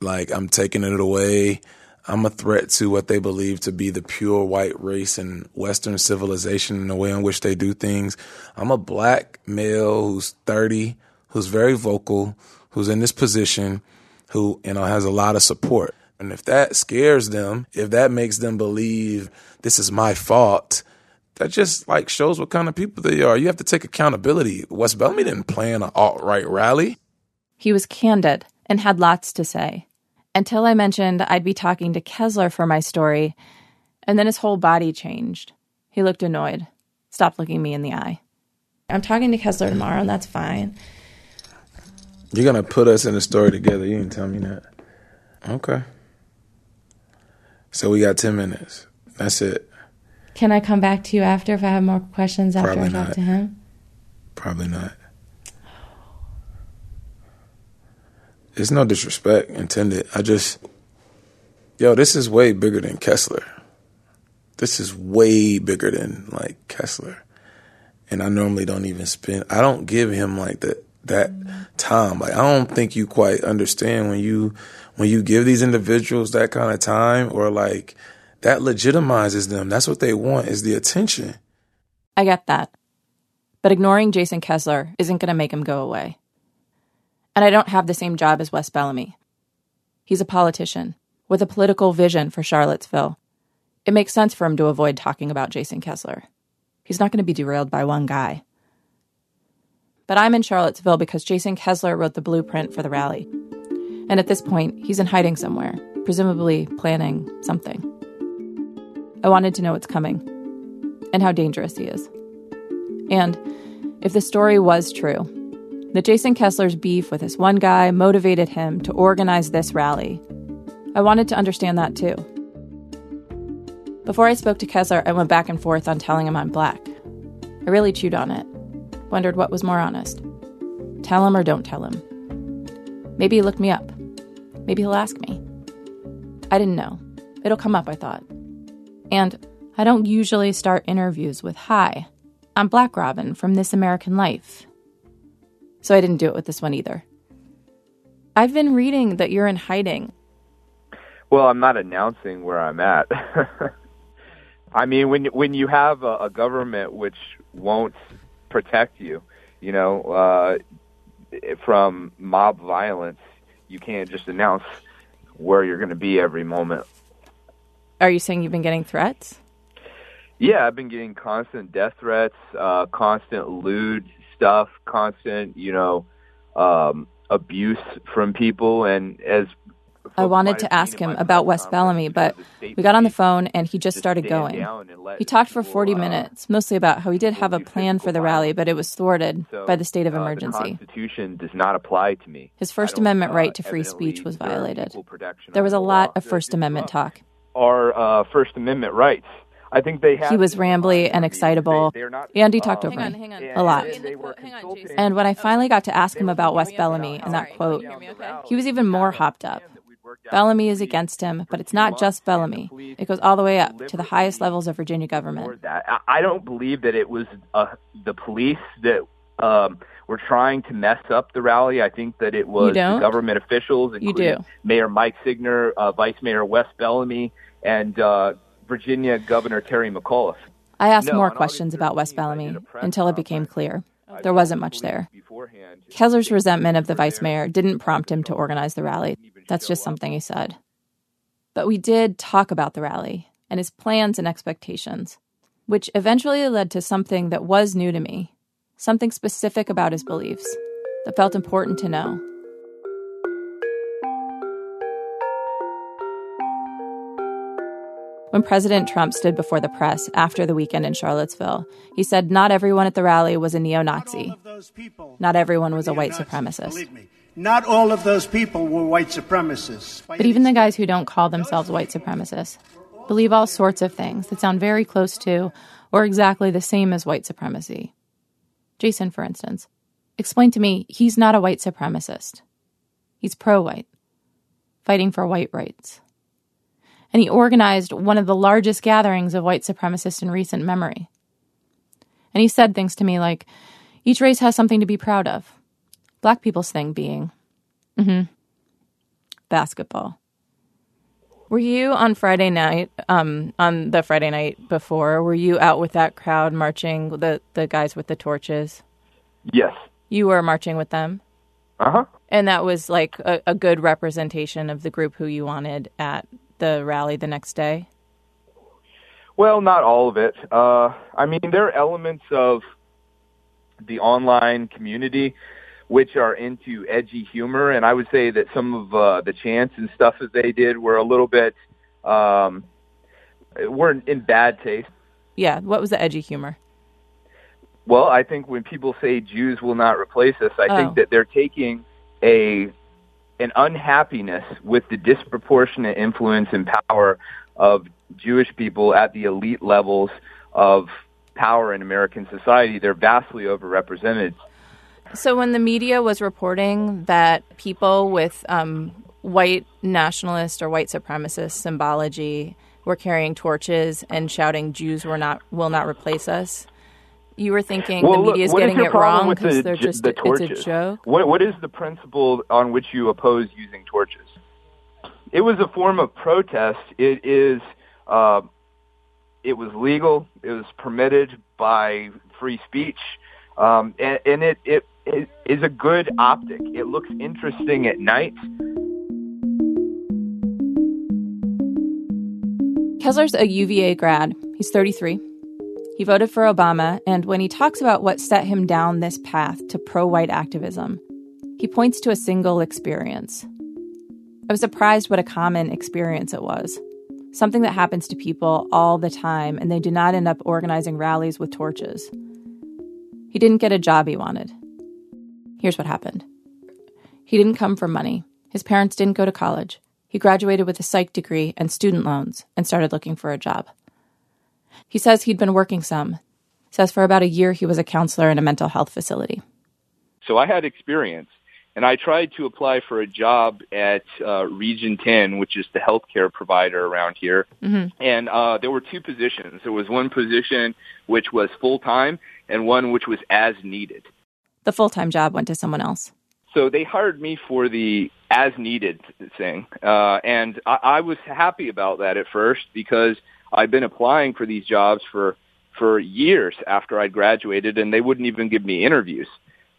Like I'm taking it away. I'm a threat to what they believe to be the pure white race and Western civilization and the way in which they do things. I'm a black male who's 30, who's very vocal, who's in this position, who, you know, has a lot of support. And if that scares them, if that makes them believe this is my fault, that just like shows what kind of people they are. You have to take accountability. Wes Bellamy didn't plan an alt right rally. He was candid and had lots to say. Until I mentioned I'd be talking to Kessler for my story, and then his whole body changed. He looked annoyed, stopped looking me in the eye. I'm talking to Kessler tomorrow, and that's fine. You're gonna put us in a story together. You didn't tell me that. Okay. So we got ten minutes. That's it. Can I come back to you after if I have more questions after Probably I talk not. to him? Probably not. It's no disrespect intended. I just, yo, this is way bigger than Kessler. This is way bigger than like Kessler. And I normally don't even spend, I don't give him like that, that time. Like, I don't think you quite understand when you, when you give these individuals that kind of time or like that legitimizes them. That's what they want is the attention. I get that. But ignoring Jason Kessler isn't going to make him go away. And I don't have the same job as Wes Bellamy. He's a politician with a political vision for Charlottesville. It makes sense for him to avoid talking about Jason Kessler. He's not going to be derailed by one guy. But I'm in Charlottesville because Jason Kessler wrote the blueprint for the rally. And at this point, he's in hiding somewhere, presumably planning something. I wanted to know what's coming and how dangerous he is. And if the story was true, that Jason Kessler's beef with this one guy motivated him to organize this rally, I wanted to understand that too. Before I spoke to Kessler, I went back and forth on telling him I'm black. I really chewed on it, wondered what was more honest. Tell him or don't tell him. Maybe he'll look me up. Maybe he'll ask me. I didn't know. It'll come up, I thought. And I don't usually start interviews with Hi, I'm Black Robyn from This American Life. So I didn't do it with this one either. I've been reading that you're in hiding. Well, I'm not announcing where I'm at. [LAUGHS] I mean, when when you have a, a government which won't protect you, you know, uh, from mob violence, you can't just announce where you're going to be every moment. Are you saying you've been getting threats? Yeah, I've been getting constant death threats, uh, constant lewd stuff, constant, you know, um, abuse from people. And as I wanted to ask him about Wes Bellamy, but we got on the phone and he just started going. He talked for 40 minutes, mostly about how he did have a plan for the rally, but it was thwarted by the state of Uh, the emergency. Constitution does not apply to me. His First Amendment right to free speech was violated. There was a lot of First Amendment talk. Our uh, First Amendment rights. I think they have. He was rambly and excitable, and he talked over Hang on, me hang on. a lot. And they were consulting- And when I finally got to ask him about Wes Bellamy and that quote, he was even more hopped up. Bellamy is against him, but it's not just Bellamy. It goes all the way up to the highest levels of Virginia government. that. I I don't believe that it was uh, the police that um, were trying to mess up the rally. I think that it was the government officials, You including do. Mayor Mike Signer, uh, Vice Mayor Wes Bellamy, and uh, Virginia Governor Terry McAuliffe. I asked No, more questions about Wes Bellamy until it became clear. There wasn't much there. Kessler's resentment of the vice mayor didn't prompt him to organize the rally. That's just something he said. But we did talk about the rally and his plans and expectations, which eventually led to something that was new to me, something specific about his beliefs that felt important to know. When President Trump stood before the press after the weekend in Charlottesville, he said not everyone at the rally was a neo Nazi. Not everyone was a white supremacist. Not all of those people were white supremacists. But even the guys who don't call themselves white supremacists believe all sorts of things that sound very close to or exactly the same as white supremacy. Jason, for instance, explained to me he's not a white supremacist. He's pro white, fighting for white rights. And he organized one of the largest gatherings of white supremacists in recent memory. And he said things to me like, each race has something to be proud of. Black people's thing being, hmm, basketball. Were you on Friday night, um, on the Friday night before, were you out with that crowd marching, the, the guys with the torches? Yes. You were marching with them? Uh huh. And that was like a, a good representation of the group who you wanted at the rally the next day? Well, not all of it. Uh, I mean, there are elements of the online community which are into edgy humor, and I would say that some of uh, the chants and stuff that they did were a little bit um, weren't in bad taste. Yeah, what was the edgy humor? Well, I think when people say Jews will not replace us, I Oh. think that they're taking a an unhappiness with the disproportionate influence and power of Jewish people at the elite levels of power in American society. They're vastly overrepresented. So when the media was reporting that people with um, white nationalist or white supremacist symbology were carrying torches and shouting "Jews were not will not replace us," you were thinking Well, the media is getting it wrong because the they're just the it's torches? a joke. What what is the principle on which you oppose using torches? It was a form of protest. It is uh, it was legal. It was permitted by free speech, um, and, and it, it it is a good optic. It looks interesting at night. Kessler's a UVA grad. He's 33. He voted for Obama, and when he talks about what set him down this path to pro white activism, he points to a single experience. I was surprised what a common experience it was. Something that happens to people all the time, and they do not end up organizing rallies with torches. He didn't get a job he wanted. Here's what happened he didn't come from money, his parents didn't go to college. He graduated with a psych degree and student loans and started looking for a job. He says he'd been working some. Says for about a year he was a counselor in a mental health facility. So I had experience, and I tried to apply for a job at uh, Region 10, which is the healthcare provider around here. Mm-hmm. And uh, there were two positions. There was one position which was full time, and one which was as needed. The full time job went to someone else. So they hired me for the as needed thing, uh, and I, I was happy about that at first because I'd been applying for these jobs for for years after I'd graduated, and they wouldn't even give me interviews.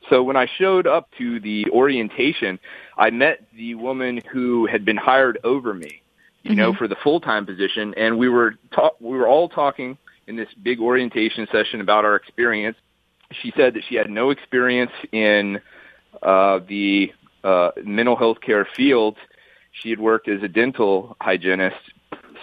So when I showed up to the orientation, I met the woman who had been hired over me, you know, for the full time position, and we were ta- we were all talking in this big orientation session about our experience. She said that she had no experience in uh, the uh, mental health care field. She had worked as a dental hygienist.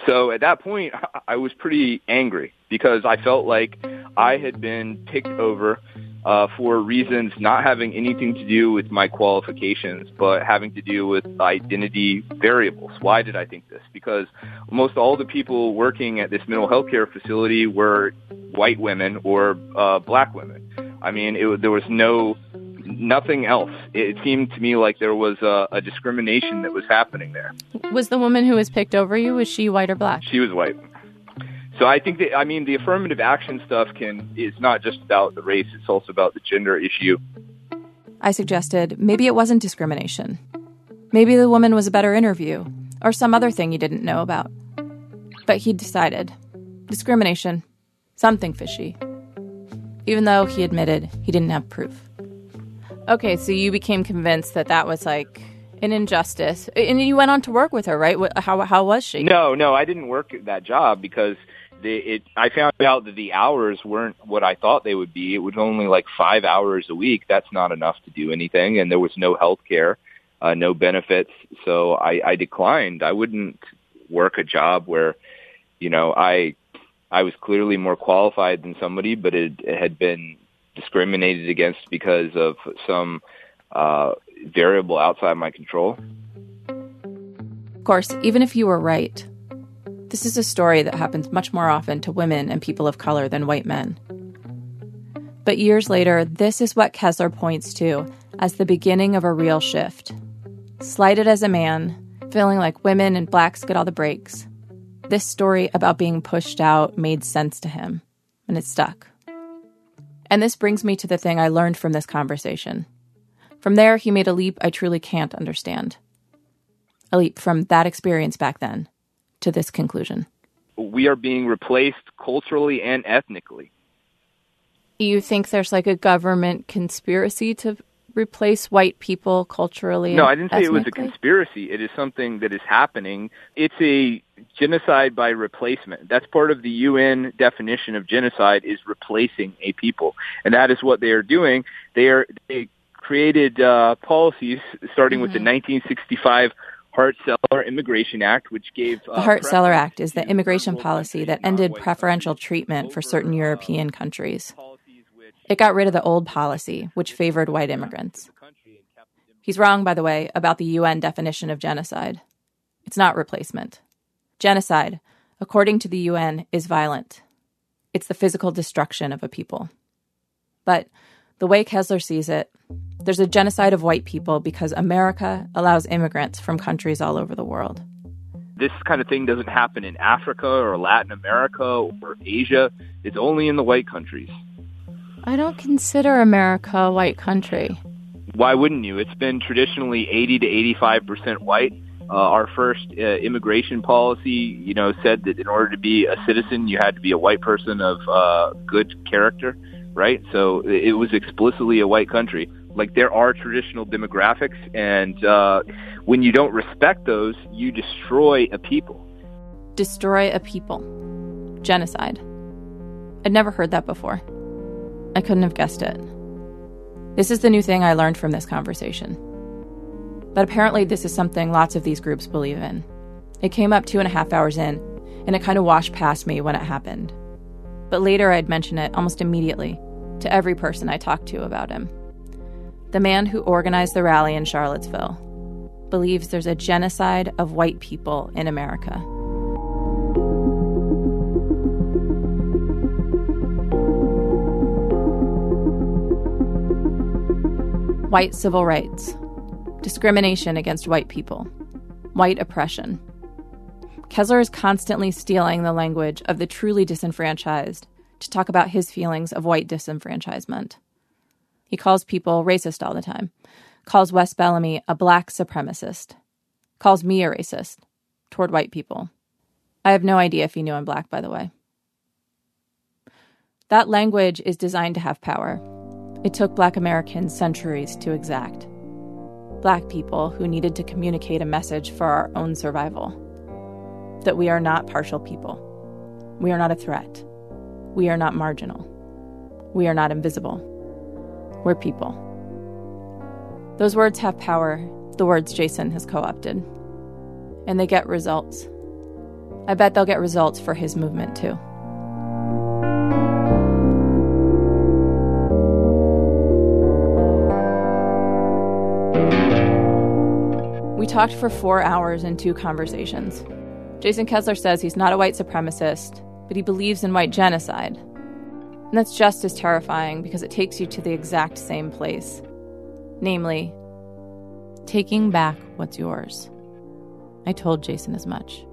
So at that point, [LAUGHS] I was pretty angry because I felt like I had been picked over uh, for reasons not having anything to do with my qualifications, but having to do with identity variables. Why did I think this? Because almost all the people working at this mental health care facility were white women or uh, black women. I mean, it, there was no nothing else. It seemed to me like there was a, a discrimination that was happening there. Was the woman who was picked over you was she white or black? She was white. So I think that I mean the affirmative action stuff can is not just about the race; it's also about the gender issue. I suggested maybe it wasn't discrimination. Maybe the woman was a better interview, or some other thing you didn't know about. But he decided discrimination, something fishy. Even though he admitted he didn't have proof. Okay, so you became convinced that that was like an injustice, and you went on to work with her, right? How how was she? No, no, I didn't work that job because the, it, I found out that the hours weren't what I thought they would be. It was only like five hours a week. That's not enough to do anything, and there was no health care, uh, no benefits. So I, I declined. I wouldn't work a job where, you know, I I was clearly more qualified than somebody, but it, it had been discriminated against because of some uh, variable outside my control. Of course, even if you were right, this is a story that happens much more often to women and people of color than white men. But years later, this is what Kessler points to as the beginning of a real shift. Slighted as a man, feeling like women and blacks get all the breaks, this story about being pushed out made sense to him, and it stuck. And this brings me to the thing I learned from this conversation. From there, he made a leap I truly can't understand. A leap from that experience back then to this conclusion? We are being replaced culturally and ethnically. You think there's like a government conspiracy to replace white people culturally? No, I didn't say it was a conspiracy. It is something that is happening. It's a genocide by replacement. That's part of the UN definition of genocide is replacing a people. And that is what they are doing. They are they created uh, policies starting mm-hmm. with the 1965 Hart-Celler Immigration Act, which gave uh, the Hart-Celler Act is the immigration policy that ended preferential treatment for certain European countries. It got rid of the old policy, which favored white immigrants. He's wrong, by the way, about the UN definition of genocide. It's not replacement. Genocide, according to the UN, is violent. It's the physical destruction of a people. But the way Kessler sees it, there's a genocide of white people because America allows immigrants from countries all over the world. This kind of thing doesn't happen in Africa or Latin America or Asia. It's only in the white countries. I don't consider America a white country. Why wouldn't you? It's been traditionally 80 to 85 percent white. Uh, our first uh, immigration policy, you know, said that in order to be a citizen, you had to be a white person of uh, good character right? So it was explicitly a white country. Like there are traditional demographics, and uh, when you don't respect those, you destroy a people. Destroy a people. Genocide. I'd never heard that before. I couldn't have guessed it. This is the new thing I learned from this conversation. But apparently, this is something lots of these groups believe in. It came up two and a half hours in, and it kind of washed past me when it happened. But later, I'd mention it almost immediately to every person I talked to about him. The man who organized the rally in Charlottesville believes there's a genocide of white people in America. White civil rights, discrimination against white people, white oppression. Kessler is constantly stealing the language of the truly disenfranchised to talk about his feelings of white disenfranchisement. He calls people racist all the time, calls Wes Bellamy a black supremacist, calls me a racist toward white people. I have no idea if he knew I'm black, by the way. That language is designed to have power. It took black Americans centuries to exact. Black people who needed to communicate a message for our own survival that we are not partial people. We are not a threat. We are not marginal. We are not invisible. We're people. Those words have power, the words Jason has co opted. and they get results. I bet they'll get results for his movement too. We talked for four hours in two conversations. Jason Kessler says he's not a white supremacist, but he believes in white genocide. And that's just as terrifying because it takes you to the exact same place namely, taking back what's yours. I told Jason as much.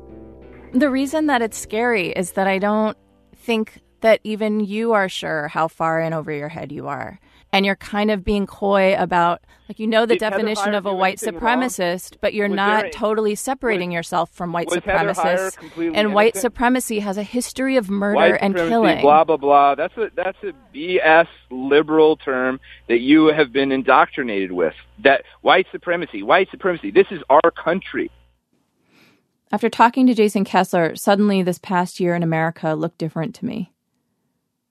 The reason that it's scary is that I don't think that even you are sure how far in over your head you are. And you're kind of being coy about, like, you know the Did definition of a white wrong? supremacist, but you're Was not a- totally separating yourself from white was supremacists. And white supremacy has a history of murder and killing. Blah blah blah. That's a that's a BS liberal term that you have been indoctrinated with. That white supremacy, white supremacy. This is our country. After talking to Jason Kessler, suddenly this past year in America looked different to me.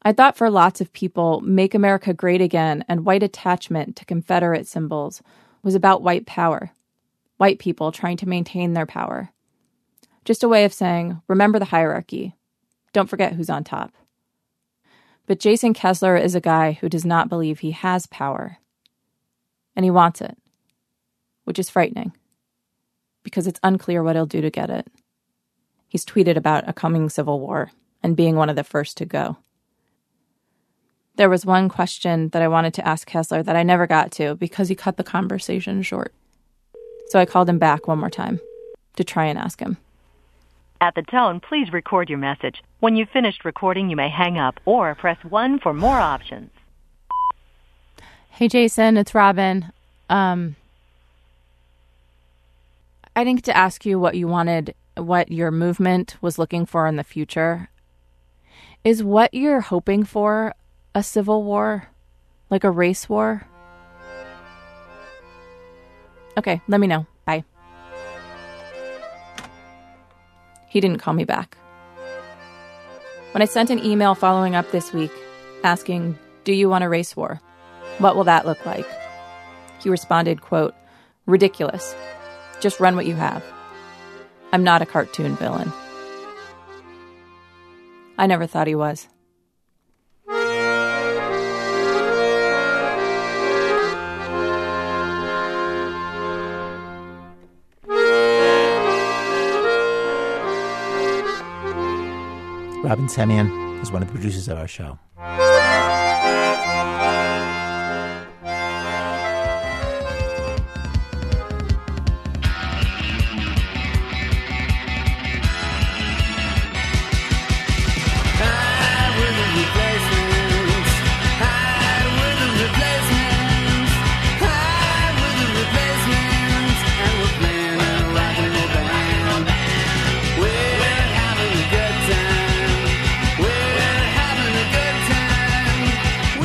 I thought for lots of people, Make America Great Again and white attachment to Confederate symbols was about white power, white people trying to maintain their power. Just a way of saying, remember the hierarchy. Don't forget who's on top. But Jason Kessler is a guy who does not believe he has power. And he wants it, which is frightening because it's unclear what he'll do to get it. He's tweeted about a coming civil war and being one of the first to go. There was one question that I wanted to ask Kessler that I never got to because he cut the conversation short. So I called him back one more time to try and ask him. At the tone, please record your message. When you've finished recording, you may hang up or press 1 for more options. Hey Jason, it's Robyn. Um I didn't get to ask you what you wanted, what your movement was looking for in the future. Is what you're hoping for a civil war? Like a race war? Okay, let me know. Bye. He didn't call me back. When I sent an email following up this week asking, "Do you want a race war? What will that look like?" He responded, quote, "Ridiculous. Just run what you have. I'm not a cartoon villain." I never thought he was. Robyn Semien is one of the producers of our show.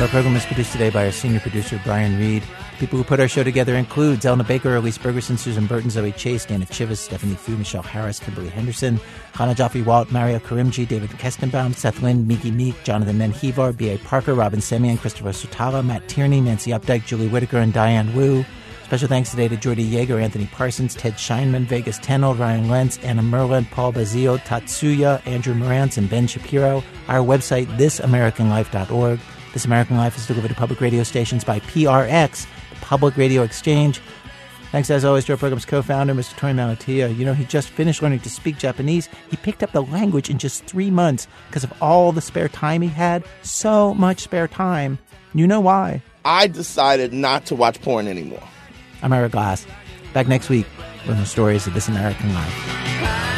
Our program is produced today by our senior producer, Brian Reed. The people who put our show together include Zelna Baker, Elise Bergerson, Susan Burton, Zoe Chase, Dana Chivvis, Stephanie Foo, Michelle Harris, Kimberly Henderson, Hannah Jaffe Walt, Mario Karimji, David Kestenbaum, Seth Lind, Miki Meek, Jonathan Menjivar, B.A. Parker, Robyn Semien, Christopher Swetala, Matt Tierney, Nancy Updike, Julie Whitaker, and Diane Wu. Special thanks today to Jordy Yager, Anthony Parsons, Ted Scheinman, Vegas Tenold, Ryan Lenz, Anna Merlan, Paul Bazio, Tatsuya, Andrew Marantz, and Ben Shapiro. Our website, thisamericanlife.org. This American Life is delivered to public radio stations by PRX, the Public Radio Exchange. Thanks, as always, to our program's co founder, Mr. Torey Malatia. You know, he just finished learning to speak Japanese. He picked up the language in just three months because of all the spare time he had. So much spare time. You know why. I decided not to watch porn anymore. I'm Ira Glass. Back next week with more stories of This American Life.